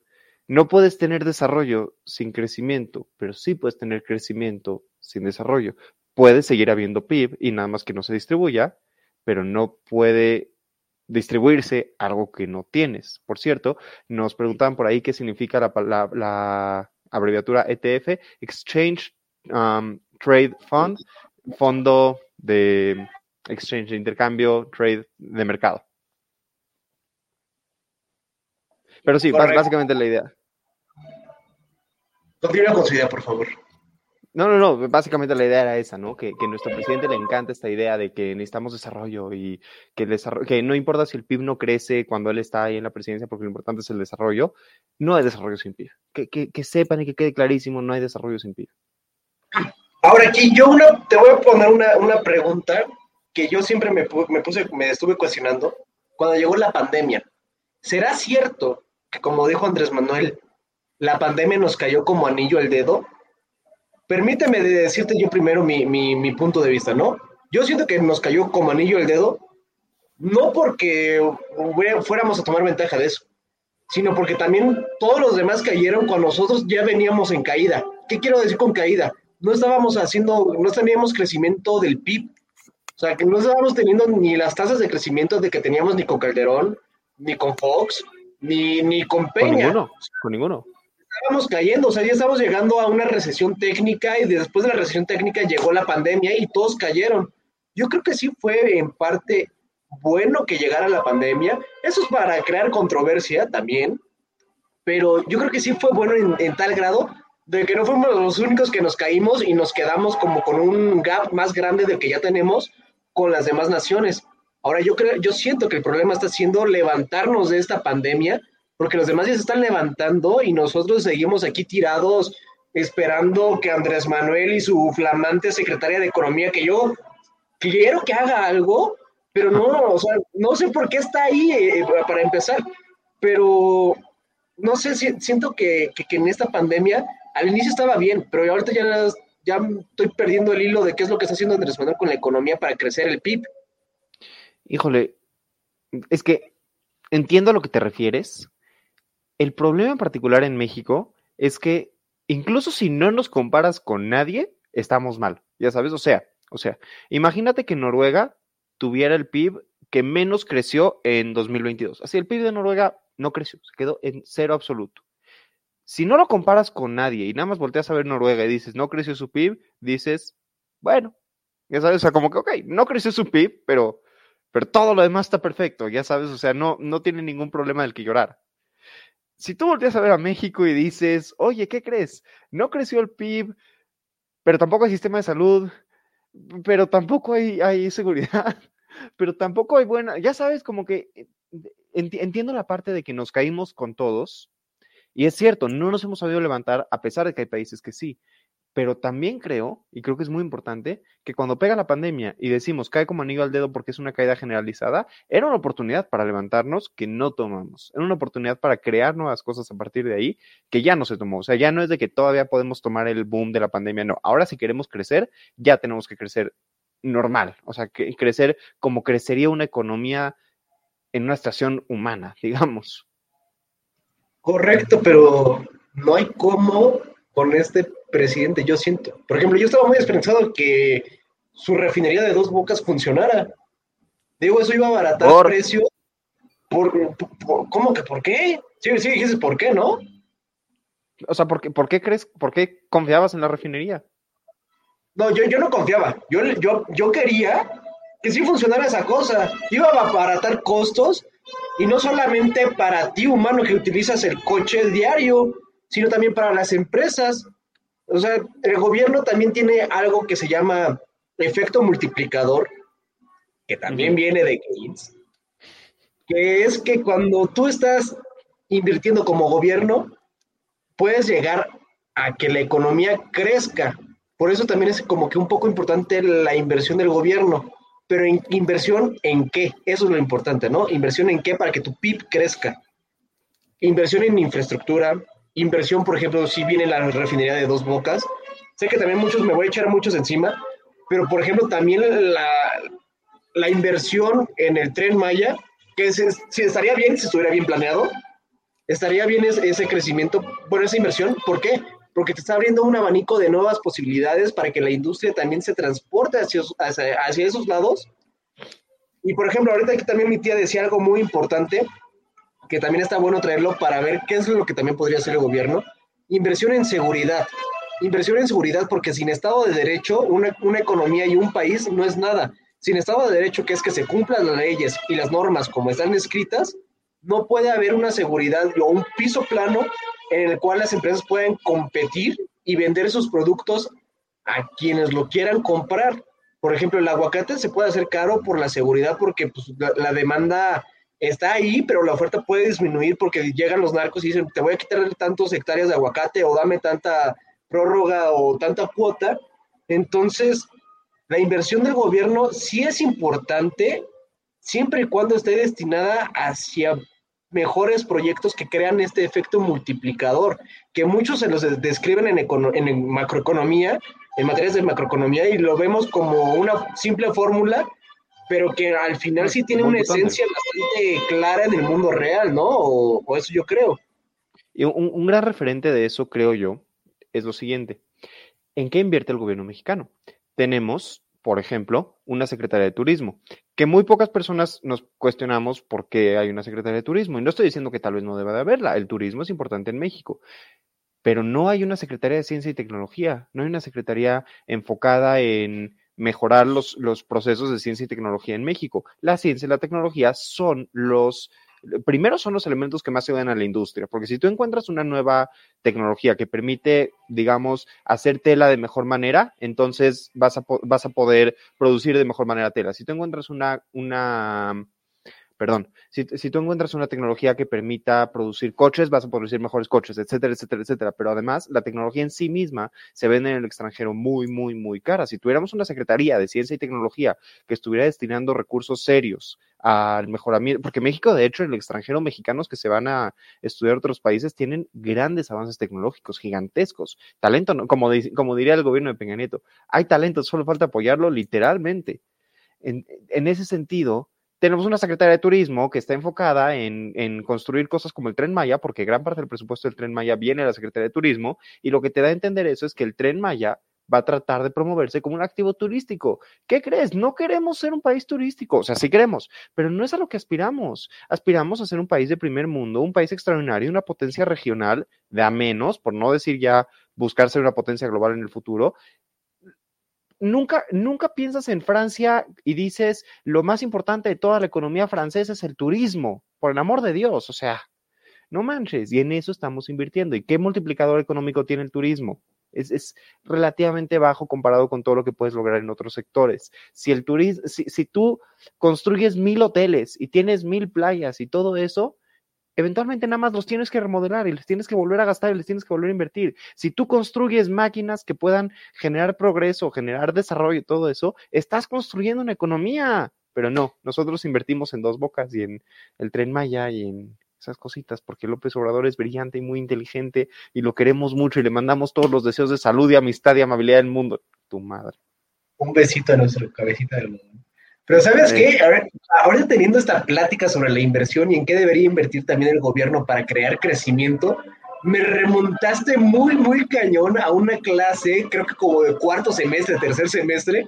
No puedes tener desarrollo sin crecimiento, pero sí puedes tener crecimiento sin desarrollo. Puede seguir habiendo PIB y nada más que no se distribuya, pero no puede distribuirse algo que no tienes. Por cierto, nos preguntaban por ahí qué significa la, abreviatura ETF, Exchange um, Trade Fund, fondo de exchange de intercambio, trade de mercado. Pero sí, básicamente la idea. Continúa con su idea, por favor. No, no, no, básicamente la idea era esa, ¿no? Que, que nuestro presidente le encanta esta idea de que necesitamos desarrollo y que, desarrollo, que no importa si el PIB no crece cuando él está ahí en la presidencia, porque lo importante es el desarrollo, no hay desarrollo sin PIB. Que, que, que sepan y que quede clarísimo, no hay desarrollo sin PIB. Ahora aquí yo te voy a poner una, una pregunta que yo siempre me, me, puse, me estuve cuestionando cuando llegó la pandemia. ¿Será cierto que, como dijo Andrés Manuel, la pandemia nos cayó como anillo al dedo? Permíteme decirte yo primero mi, mi, punto de vista, ¿no? Yo siento que nos cayó como anillo al dedo, no porque fuéramos a tomar ventaja de eso, sino porque también todos los demás cayeron cuando nosotros ya veníamos en caída. ¿Qué quiero decir con caída? No estábamos haciendo, no teníamos crecimiento del PIB, o sea, que no estábamos teniendo ni las tasas de crecimiento de que teníamos ni con Calderón, ni con Fox, ni, ni con Peña. Con ninguno, con ninguno estábamos cayendo, o sea, ya estamos llegando a una recesión técnica y después de la recesión técnica llegó la pandemia y todos cayeron. Yo creo que sí fue en parte bueno que llegara la pandemia. Eso es para crear controversia también, pero yo creo que sí fue bueno en, en tal grado de que no fuimos los únicos que nos caímos y nos quedamos como con un gap más grande del que ya tenemos con las demás naciones. Ahora yo creo, yo siento que el problema está siendo levantarnos de esta pandemia porque los demás ya se están levantando y nosotros seguimos aquí tirados esperando que Andrés Manuel y su flamante secretaria de Economía, que yo quiero que haga algo, pero no, o sea, no sé por qué está ahí eh, para empezar, pero no sé, siento que, que, en esta pandemia al inicio estaba bien, pero ahorita ya, ya estoy perdiendo el hilo de qué es lo que está haciendo Andrés Manuel con la economía para crecer el PIB. Híjole, es que entiendo a lo que te refieres, el problema en particular en México es que incluso si no nos comparas con nadie, estamos mal, ya sabes, o sea, o sea, imagínate que Noruega tuviera el PIB que menos creció en 2022. Así, el PIB de Noruega no creció, se quedó en cero absoluto. Si no lo comparas con nadie y nada más volteas a ver Noruega y dices, no creció su PIB, dices, bueno, ya sabes, o sea, como que, ok, no creció su PIB, pero, pero todo lo demás está perfecto, ya sabes, o sea, no, no tiene ningún problema del que llorar si tú volteas a ver a México y dices, oye, ¿qué crees? No creció el PIB, pero tampoco hay sistema de salud, pero tampoco hay, hay seguridad, <laughs> pero tampoco hay buena, ya sabes, como que eh, entiendo la parte de que nos caímos con todos, y es cierto, no nos hemos sabido levantar a pesar de que hay países que sí, pero también creo, y creo que es muy importante, que cuando pega la pandemia y decimos cae como anillo al dedo porque es una caída generalizada, era una oportunidad para levantarnos que no tomamos. Era una oportunidad para crear nuevas cosas a partir de ahí que ya no se tomó. O sea, ya no es de que todavía podemos tomar el boom de la pandemia, no. Ahora si queremos crecer, ya tenemos que crecer normal. O sea, que crecer como crecería una economía en una estación humana, <laughs> digamos. Correcto, pero no hay cómo con este presidente, yo siento. Por ejemplo, yo estaba muy esperanzado que su refinería de dos bocas funcionara. Digo, eso iba a abaratar el precio. Por, ¿Cómo que por qué? Sí, sí, dijiste por qué, ¿no? O sea, ¿por qué, ¿por qué crees, por qué confiabas en la refinería? No, yo, yo no confiaba. Yo, yo, yo quería que sí funcionara esa cosa. Iba a abaratar costos y no solamente para ti, humano, que utilizas el coche diario, sino también para las empresas. O sea, el gobierno también tiene algo que se llama efecto multiplicador, que también viene de Keynes, que es que cuando tú estás invirtiendo como gobierno, puedes llegar a que la economía crezca. Por eso también es como que un poco importante la inversión del gobierno. Pero inversión en qué? Eso es lo importante, ¿no? Inversión en qué para que tu PIB crezca. Inversión en infraestructura, inversión, por ejemplo, si viene la refinería de dos bocas. Sé que también muchos, me voy a echar muchos encima, pero por ejemplo, también la, la inversión en el tren Maya, que si estaría bien si estuviera bien planeado, estaría bien ese, crecimiento por esa inversión. ¿Por qué? Porque te está abriendo un abanico de nuevas posibilidades para que la industria también se transporte hacia, hacia, esos lados. Y por ejemplo, ahorita aquí también mi tía decía algo muy importante, que también está bueno traerlo para ver qué es lo que también podría hacer el gobierno. Inversión en seguridad. Inversión en seguridad porque sin Estado de Derecho, una, una economía y un país no es nada. Sin Estado de Derecho, que es que se cumplan las leyes y las normas como están escritas, no puede haber una seguridad o un piso plano en el cual las empresas pueden competir y vender sus productos a quienes lo quieran comprar. Por ejemplo, el aguacate se puede hacer caro por la seguridad porque pues, la, demanda está ahí, pero la oferta puede disminuir porque llegan los narcos y dicen, te voy a quitar tantos hectáreas de aguacate o dame tanta prórroga o tanta cuota. Entonces, la inversión del gobierno sí es importante, siempre y cuando esté destinada hacia mejores proyectos que crean este efecto multiplicador, que muchos se los describen en, en macroeconomía, en materias de macroeconomía, y lo vemos como una simple fórmula, pero que al final sí tiene una esencia bastante clara en el mundo real, ¿no? O, eso yo creo. Y un, un gran referente de eso, creo yo, es lo siguiente. ¿En qué invierte el gobierno mexicano? Tenemos por ejemplo, una secretaria de turismo, que muy pocas personas nos cuestionamos por qué hay una secretaria de turismo. Y no estoy diciendo que tal vez no deba de haberla, el turismo es importante en México, pero no hay una secretaria de ciencia y tecnología, no hay una secretaría enfocada en mejorar los, los procesos de ciencia y tecnología en México. La ciencia y la tecnología son los primero son los elementos que más se a la industria, porque si tú encuentras una nueva tecnología que permite, digamos, hacer tela de mejor manera, entonces vas a, vas a poder producir de mejor manera tela. Si tú encuentras una, una perdón, si, tú encuentras una tecnología que permita producir coches, vas a producir mejores coches, etcétera, etcétera, etcétera. Pero además, la tecnología en sí misma se vende en el extranjero muy, muy, muy cara. Si tuviéramos una Secretaría de Ciencia y Tecnología que estuviera destinando recursos serios al mejoramiento, porque México, de hecho, el extranjero mexicanos que se van a estudiar otros países tienen grandes avances tecnológicos, gigantescos. Talento, como, como diría el gobierno de Peña Nieto, hay talento, solo falta apoyarlo literalmente. En, en ese sentido, tenemos una secretaria de turismo que está enfocada en, construir cosas como el tren Maya, porque gran parte del presupuesto del tren Maya viene de la secretaria de turismo, y lo que te da a entender eso es que el tren Maya va a tratar de promoverse como un activo turístico. ¿Qué crees? No queremos ser un país turístico, o sea, sí queremos, pero no es a lo que aspiramos. Aspiramos a ser un país de primer mundo, un país extraordinario, una potencia regional de a menos, por no decir ya buscar ser una potencia global en el futuro, nunca, nunca piensas en Francia y dices, lo más importante de toda la economía francesa es el turismo, por el amor de Dios, o sea, no manches, y en eso estamos invirtiendo. ¿Y qué multiplicador económico tiene el turismo? Es, relativamente bajo comparado con todo lo que puedes lograr en otros sectores. Si el turismo, si, si tú construyes mil hoteles y tienes mil playas y todo eso, eventualmente nada más los tienes que remodelar y les tienes que volver a gastar y les tienes que volver a invertir. Si tú construyes máquinas que puedan generar progreso, generar desarrollo y todo eso, estás construyendo una economía. Pero no, nosotros invertimos en dos bocas y en el tren Maya y en esas cositas, porque López Obrador es brillante y muy inteligente y lo queremos mucho y le mandamos todos los deseos de salud y amistad y amabilidad del mundo. Tu madre. Un besito a nuestro cabecita del mundo. Pero ¿sabes qué? Ahora, teniendo esta plática sobre la inversión y en qué debería invertir también el gobierno para crear crecimiento, me remontaste muy, muy cañón a una clase, creo que como de cuarto semestre, tercer semestre,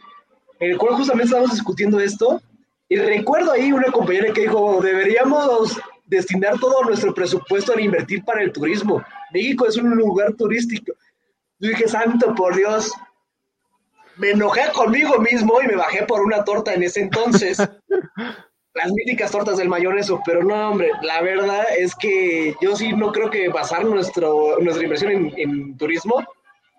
en el cual justamente estábamos discutiendo esto. Y recuerdo ahí una compañera que dijo, deberíamos destinar todo nuestro presupuesto a invertir para el turismo. México es un lugar turístico. Yo dije, santo por Dios, me enojé conmigo mismo y me bajé por una torta en ese entonces. <laughs> Las míticas tortas del mayoneso, pero no, hombre, la verdad es que yo sí no creo que basar nuestro, nuestra inversión en, turismo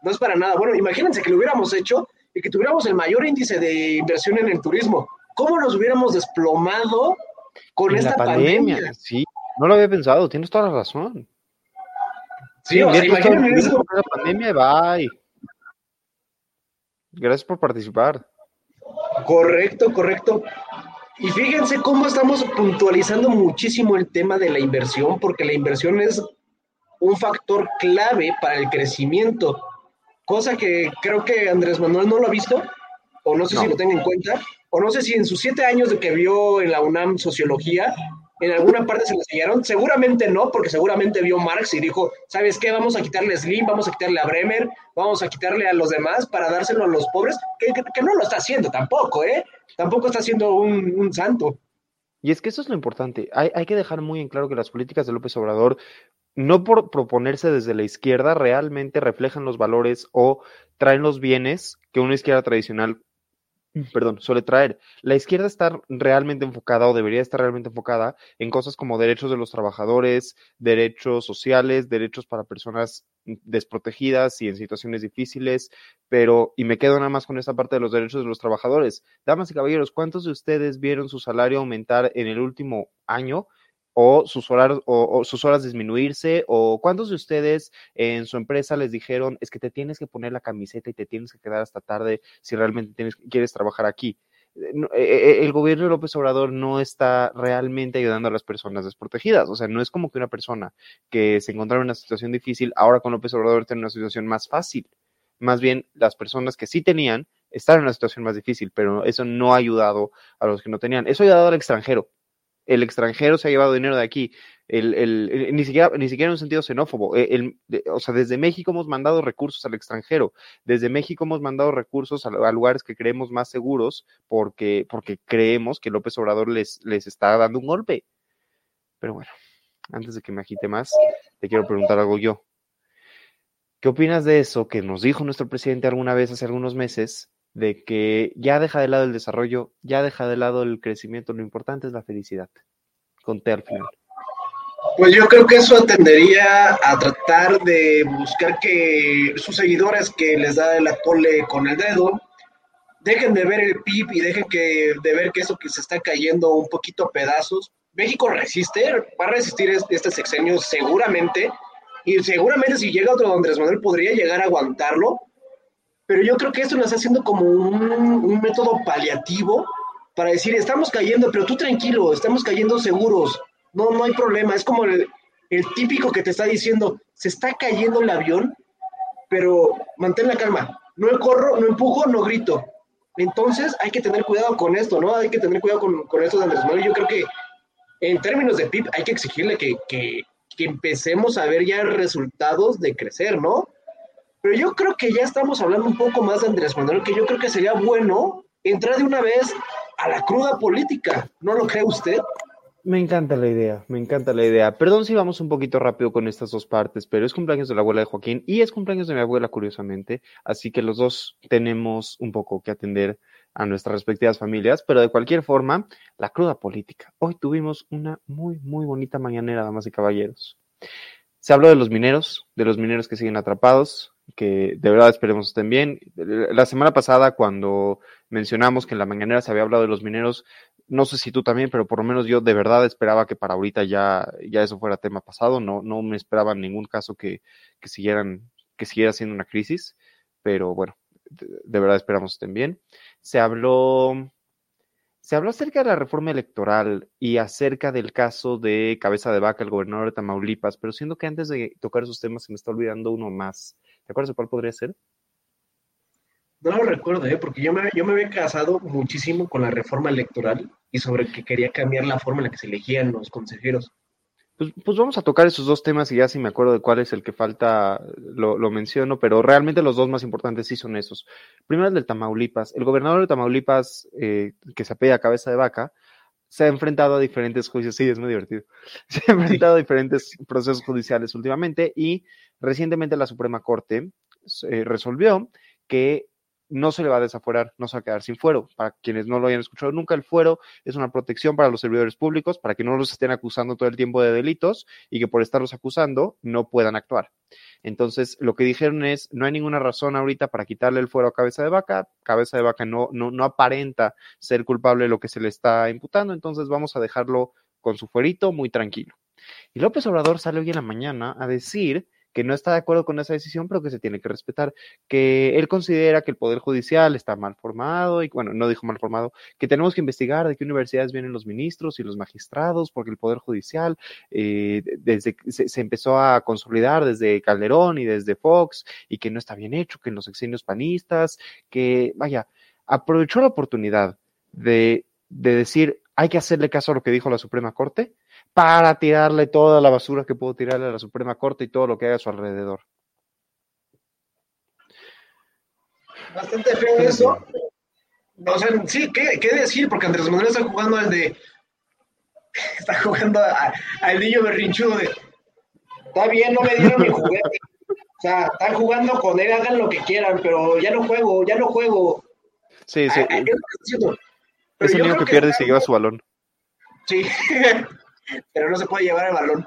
no es para nada. Bueno, imagínense que lo hubiéramos hecho y que tuviéramos el mayor índice de inversión en el turismo. ¿Cómo nos hubiéramos desplomado con esta pandemia? Sí, no lo había pensado, tienes toda la razón. Sí, o sea, La pandemia, bye. Gracias por participar. Correcto, correcto. Y fíjense cómo estamos puntualizando muchísimo el tema de la inversión, porque la inversión es un factor clave para el crecimiento, cosa que creo que Andrés Manuel no lo ha visto, o no sé si lo tenga en cuenta, o no sé si en sus siete años de que vio en la UNAM sociología, en alguna parte se le enseñaron, seguramente no, porque seguramente vio Marx y dijo, ¿sabes qué? Vamos a quitarle a Slim, vamos a quitarle a Bremer, vamos a quitarle a los demás para dárselo a los pobres, que, no lo está haciendo tampoco, ¿eh? Tampoco está haciendo un, santo. Y es que eso es lo importante. Hay, que dejar muy en claro que las políticas de López Obrador, no por proponerse desde la izquierda, realmente reflejan los valores o traen los bienes que una izquierda tradicional perdón, suele traer. La izquierda está realmente enfocada o debería estar realmente enfocada en cosas como derechos de los trabajadores, derechos sociales, derechos para personas desprotegidas y en situaciones difíciles, pero, y me quedo nada más con esta parte de los derechos de los trabajadores. Damas y caballeros, ¿cuántos de ustedes vieron su salario aumentar en el último año? O sus horas, o, sus horas disminuirse, o cuántos de ustedes en su empresa les dijeron es que te tienes que poner la camiseta y te tienes que quedar hasta tarde si realmente tienes, quieres trabajar aquí. Eh, eh, eh, el gobierno de López Obrador no está realmente ayudando a las personas desprotegidas. O sea, no es como que una persona que se encontraba en una situación difícil, ahora con López Obrador tiene una situación más fácil. Más bien, las personas que sí tenían están en una situación más difícil, pero eso no ha ayudado a los que no tenían. Eso ha ayudado al extranjero el extranjero se ha llevado dinero de aquí. El, ni, siquiera, ni siquiera en un sentido xenófobo. E, o sea, desde México hemos mandado recursos al extranjero. Desde México hemos mandado recursos a, lugares que creemos más seguros porque, porque creemos que López Obrador les, les está dando un golpe. Pero bueno, antes de que me agite más, te quiero preguntar algo yo. ¿Qué opinas de eso que nos dijo nuestro presidente alguna vez hace algunos meses de que ya deja de lado el desarrollo, ya deja de lado el crecimiento, lo importante es la felicidad. Conté al final. Pues yo creo que eso atendería a tratar de buscar que sus seguidores que les da el atole con el dedo dejen de ver el PIB y dejen que, de ver que eso que se está cayendo un poquito a pedazos. México resiste, va a resistir este sexenio seguramente, y seguramente si llega otro Andrés Manuel podría llegar a aguantarlo, pero yo creo que esto nos está haciendo como un, método paliativo para decir, estamos cayendo, pero tú tranquilo, estamos cayendo seguros, no, no hay problema, es como el, el típico que te está diciendo, se está cayendo el avión, pero mantén la calma, no corro, no empujo, no grito. Entonces hay que tener cuidado con esto, ¿no? Hay que tener cuidado con, con esto de Andrés Manuel. Yo creo que en términos de PIB hay que exigirle que, que, que empecemos a ver ya resultados de crecer, ¿no? Pero yo creo que ya estamos hablando un poco más de Andrés Manuel, que yo creo que sería bueno entrar de una vez a la cruda política. ¿No lo cree usted? Me encanta la idea, me encanta la idea. Perdón si vamos un poquito rápido con estas dos partes, pero es cumpleaños de la abuela de Joaquín y es cumpleaños de mi abuela, curiosamente. Así que los dos tenemos un poco que atender a nuestras respectivas familias, pero de cualquier forma, la cruda política. Hoy tuvimos una muy, muy bonita mañanera, damas y caballeros. Se habló de los mineros, de los mineros que siguen atrapados, que de verdad esperemos estén bien. La semana pasada, cuando mencionamos que en la mañanera se había hablado de los mineros, no sé si tú también, pero por lo menos yo de verdad esperaba que para ahorita ya, ya eso fuera tema pasado. No, no me esperaba en ningún caso que, que siguieran, que siguiera siendo una crisis, pero bueno, de verdad esperamos estén bien. Se habló se habló acerca de la reforma electoral y acerca del caso de Cabeza de Vaca, el gobernador de Tamaulipas, pero siendo que antes de tocar esos temas se me está olvidando uno más. ¿Te acuerdas de cuál podría ser? No lo recuerdo, ¿eh? porque yo me, yo me había casado muchísimo con la reforma electoral y sobre que quería cambiar la forma en la que se elegían los consejeros. Pues, pues, vamos a tocar esos dos temas y ya si me acuerdo de cuál es el que falta, lo, menciono, pero realmente los dos más importantes sí son esos. Primero el del Tamaulipas. El gobernador de Tamaulipas, eh, que se apella cabeza de vaca, se ha enfrentado a diferentes juicios, sí, es muy divertido, <laughs> se ha enfrentado a diferentes procesos judiciales últimamente y recientemente la Suprema Corte eh, resolvió que no se le va a desafuerar, no se va a quedar sin fuero. Para quienes no lo hayan escuchado nunca, el fuero es una protección para los servidores públicos, para que no los estén acusando todo el tiempo de delitos y que por estarlos acusando no puedan actuar. Entonces, lo que dijeron es, no hay ninguna razón ahorita para quitarle el fuero a cabeza de vaca, cabeza de vaca no, no, no aparenta ser culpable de lo que se le está imputando, entonces vamos a dejarlo con su fuerito muy tranquilo. Y López Obrador sale hoy en la mañana a decir que no está de acuerdo con esa decisión, pero que se tiene que respetar, que él considera que el Poder Judicial está mal formado, y bueno, no dijo mal formado, que tenemos que investigar de qué universidades vienen los ministros y los magistrados, porque el Poder Judicial eh, desde, se, se, empezó a consolidar desde Calderón y desde Fox, y que no está bien hecho, que en los exenios panistas, que, vaya, aprovechó la oportunidad de, de decir, hay que hacerle caso a lo que dijo la Suprema Corte, para tirarle toda la basura que puedo tirarle a la Suprema Corte y todo lo que haya a su alrededor. Bastante feo eso. O sea, sí, ¿qué, qué decir? Porque Andrés Manuel está jugando al de. <laughs> Está jugando al niño berrinchudo de. Está bien, no me dieron mi juguete. O sea, están jugando con él, hagan lo que quieran, pero ya no juego, ya no juego. Sí, sí. Ay, es, es el niño que, que pierde y se lleva su balón. Sí. <laughs> pero no se puede llevar el balón.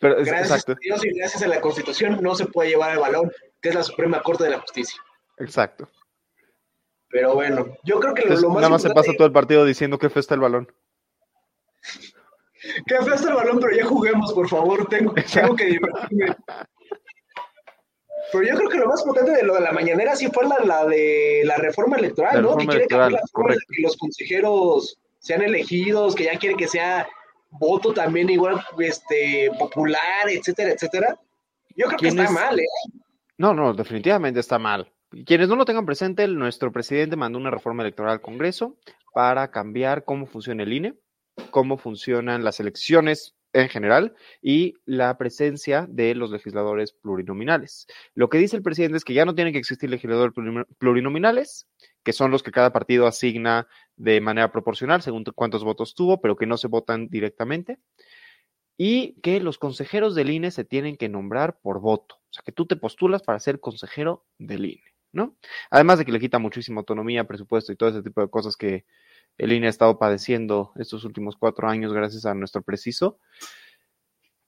Pero, gracias exacto. a Dios y gracias a la Constitución no se puede llevar el balón, que es la Suprema Corte de la Justicia. Exacto. Pero bueno, yo creo que lo, Entonces, lo más nada más se pasa todo el partido diciendo que fue está el balón. <laughs> Que fue hasta el balón, pero ya juguemos, por favor. Tengo, tengo que divertirme. Pero yo creo que lo más potente de lo de la mañanera sí fue la, la de la reforma electoral, La ¿no? reforma que quiere cambiar electoral, la forma de que los consejeros sean elegidos, que ya quiere que sea voto también igual este popular, etcétera, etcétera. Yo creo que ¿Quién está es? mal, ¿eh? No, no, definitivamente está mal. Quienes no lo tengan presente, nuestro presidente mandó una reforma electoral al Congreso para cambiar cómo funciona el INE, cómo funcionan las elecciones en general y la presencia de los legisladores plurinominales. Lo que dice el presidente es que ya no tienen que existir legisladores plurinominales, que son los que cada partido asigna de manera proporcional según cuántos votos tuvo, pero que no se votan directamente y que los consejeros del INE se tienen que nombrar por voto. O sea, que tú te postulas para ser consejero del INE, ¿no? Además de que le quita muchísima autonomía, presupuesto y todo ese tipo de cosas que el INE ha estado padeciendo estos últimos cuatro años gracias a nuestro preciso.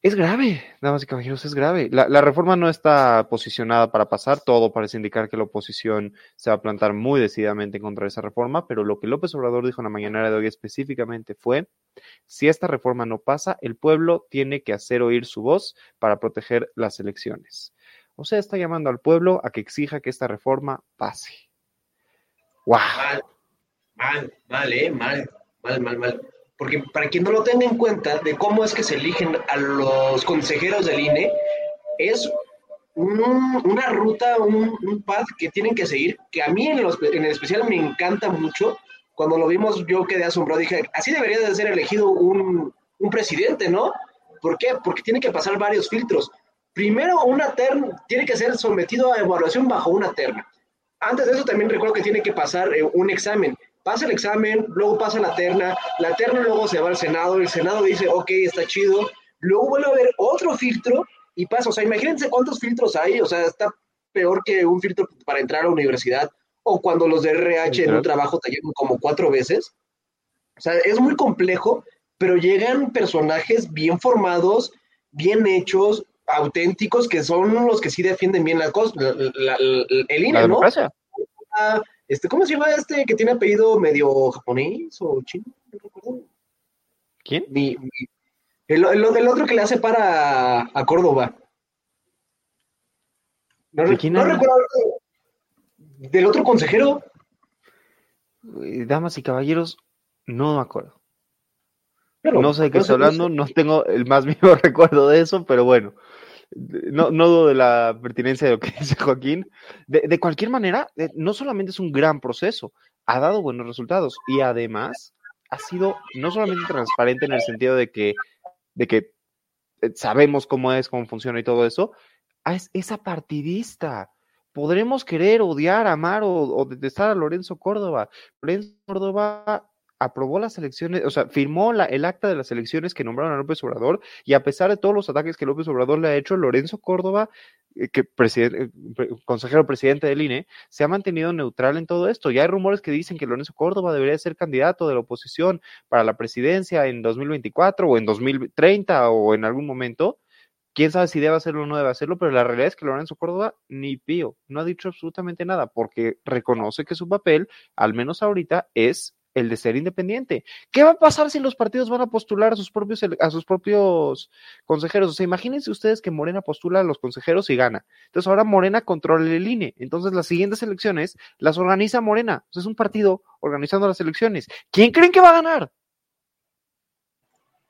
Es grave, damas y caballeros, es grave. La, reforma no está posicionada para pasar, todo parece indicar que la oposición se va a plantar muy decididamente en contra esa reforma, pero lo que López Obrador dijo en la mañanera de hoy específicamente fue si esta reforma no pasa, el pueblo tiene que hacer oír su voz para proteger las elecciones. O sea, está llamando al pueblo a que exija que esta reforma pase. ¡Wow! Mal, mal, mal, ¿eh? Mal, mal, mal, mal. Porque para quien no lo tenga en cuenta de cómo es que se eligen a los consejeros del INE, es un- una ruta, un, un path que tienen que seguir, que a mí en, los- en especial me encanta mucho. Cuando lo vimos yo quedé asombrado, dije, así debería de ser elegido un, un presidente, ¿no? ¿Por qué? Porque tiene que pasar varios filtros. Primero, una terna, tiene que ser sometido a evaluación bajo una terna. Antes de eso también recuerdo que tiene que pasar eh, un examen. Pasa el examen, luego pasa la terna, la terna luego se va al Senado, el Senado dice, ok, está chido, luego vuelve a haber otro filtro y pasa, o sea, imagínense cuántos filtros hay, o sea, está peor que un filtro para entrar a la universidad o cuando los de RH en un trabajo te como cuatro veces. O sea, es muy complejo, pero llegan personajes bien formados, bien hechos, auténticos, que son los que sí defienden bien la- la- la- el INE, La ¿no? democracia. Este, ¿Cómo se llama este que tiene apellido medio japonés o chino? No recuerdo. ¿Quién? Mi- mi- el, el- el otro que le hace para a Córdoba. No, recuerdo. Del otro consejero. Damas y caballeros, no me acuerdo. No sé de qué no estoy hablando, no tengo el más <laughs> mínimo recuerdo de eso, pero bueno, no, no dudo de la pertinencia de lo que <laughs> dice Joaquín. De, de cualquier manera, eh, no solamente es un gran proceso, ha dado buenos resultados y además ha sido no solamente transparente en el sentido de que, de que eh, sabemos cómo es, cómo funciona y todo eso, ah, es, es apartidista. Podremos querer, odiar, amar o, o detestar a Lorenzo Córdoba. Lorenzo Córdoba aprobó las elecciones, o sea, firmó la, el acta de las elecciones que nombraron a López Obrador y a pesar de todos los ataques que López Obrador le ha hecho, Lorenzo Córdoba, eh, que eh, consejero presidente del INE, se ha mantenido neutral en todo esto. Ya hay rumores que dicen que Lorenzo Córdoba debería ser candidato de la oposición para la presidencia en 2024 o en 2030 o en algún momento. Quién sabe si debe hacerlo o no debe hacerlo, pero la realidad es que Lorenzo Córdoba ni pío, no ha dicho absolutamente nada porque reconoce que su papel, al menos ahorita, es el de ser independiente. ¿Qué va a pasar si los partidos van a postular a sus propios, a sus propios consejeros? O sea, imagínense ustedes que Morena postula a los consejeros y gana. Entonces ahora Morena controla el INE. Entonces las siguientes elecciones las organiza Morena. es un partido organizando las elecciones. ¿Quién creen que va a ganar?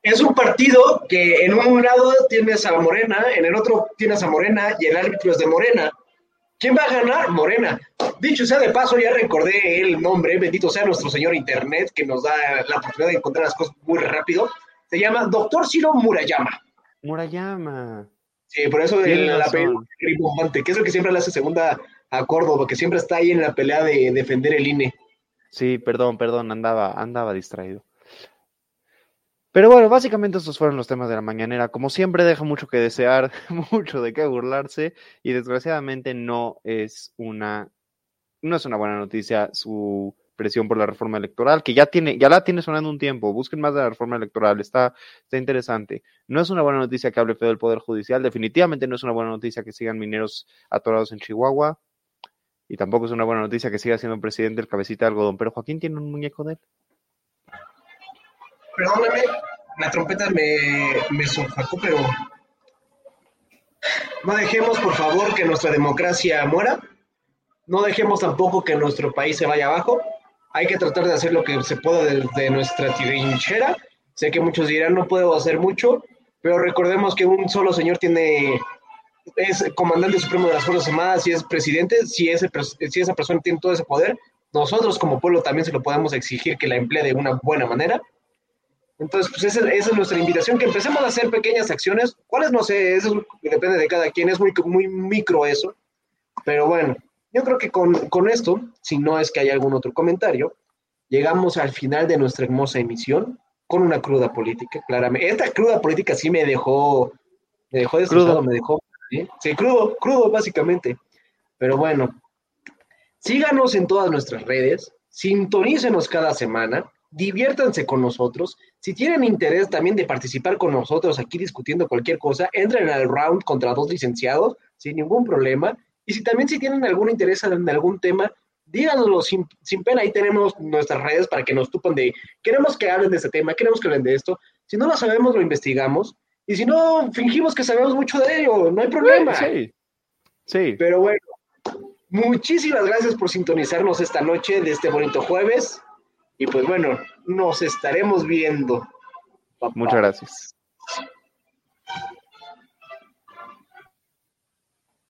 Es un partido que en un lado tienes a Morena, en el otro tienes a Morena y el árbitro es de Morena. ¿Quién va a ganar? Morena. Dicho sea de paso, ya recordé el nombre, bendito sea nuestro señor Internet, que nos da la oportunidad de encontrar las cosas muy rápido. Se llama Doctor Ciro Murayama. Murayama. Sí, por eso el, apellido que es el que siempre le hace segunda a Córdoba, que siempre está ahí en la pelea de defender el INE. Sí, perdón, perdón, andaba, andaba distraído. Pero bueno, básicamente estos fueron los temas de la mañanera. Como siempre, deja mucho que desear, <laughs> mucho de qué burlarse y desgraciadamente no es una, no es una buena noticia su presión por la reforma electoral, que ya tiene, ya la tiene sonando un tiempo. Busquen más de la reforma electoral, está, está interesante. No es una buena noticia que hable feo del Poder Judicial, definitivamente no es una buena noticia que sigan mineros atorados en Chihuahua, y tampoco es una buena noticia que siga siendo presidente el cabecita de algodón, pero Joaquín tiene un muñeco de él perdóname, la trompeta me, me pero no dejemos, por favor, que nuestra democracia muera. No dejemos tampoco que nuestro país se vaya abajo. Hay que tratar de hacer lo que se pueda desde nuestra trinchera. Sé que muchos dirán, no puedo hacer mucho, pero recordemos que un solo señor tiene es comandante supremo de las Fuerzas Armadas y es presidente, si, ese, si esa persona tiene todo ese poder, nosotros como pueblo también se lo podemos exigir que la emplee de una buena manera. Entonces, pues esa, es nuestra invitación, que empecemos a hacer pequeñas acciones. ¿Cuáles? No sé, eso depende de cada quien, es muy, muy micro eso. Pero bueno, yo creo que con, con esto, si no es que hay algún otro comentario, llegamos al final de nuestra hermosa emisión con una cruda política, claramente. Esta cruda política sí me dejó, me dejó destrozado, me dejó, ¿sí? crudo, crudo básicamente. Pero bueno, síganos en todas nuestras redes, sintonícenos cada semana, diviértanse con nosotros. Si tienen interés también de participar con nosotros aquí discutiendo cualquier cosa, entren al round contra dos licenciados sin ningún problema. Y si también si tienen algún interés en algún tema, díganoslo sin, sin pena. Ahí tenemos nuestras redes para que nos tupan de, queremos que hablen de este tema, queremos que hablen de esto. Si no lo sabemos, lo investigamos. Y si no, fingimos que sabemos mucho de ello, no hay problema. Sí, sí. Pero bueno, muchísimas gracias por sintonizarnos esta noche de este bonito jueves. Y pues bueno, nos estaremos viendo. Muchas gracias.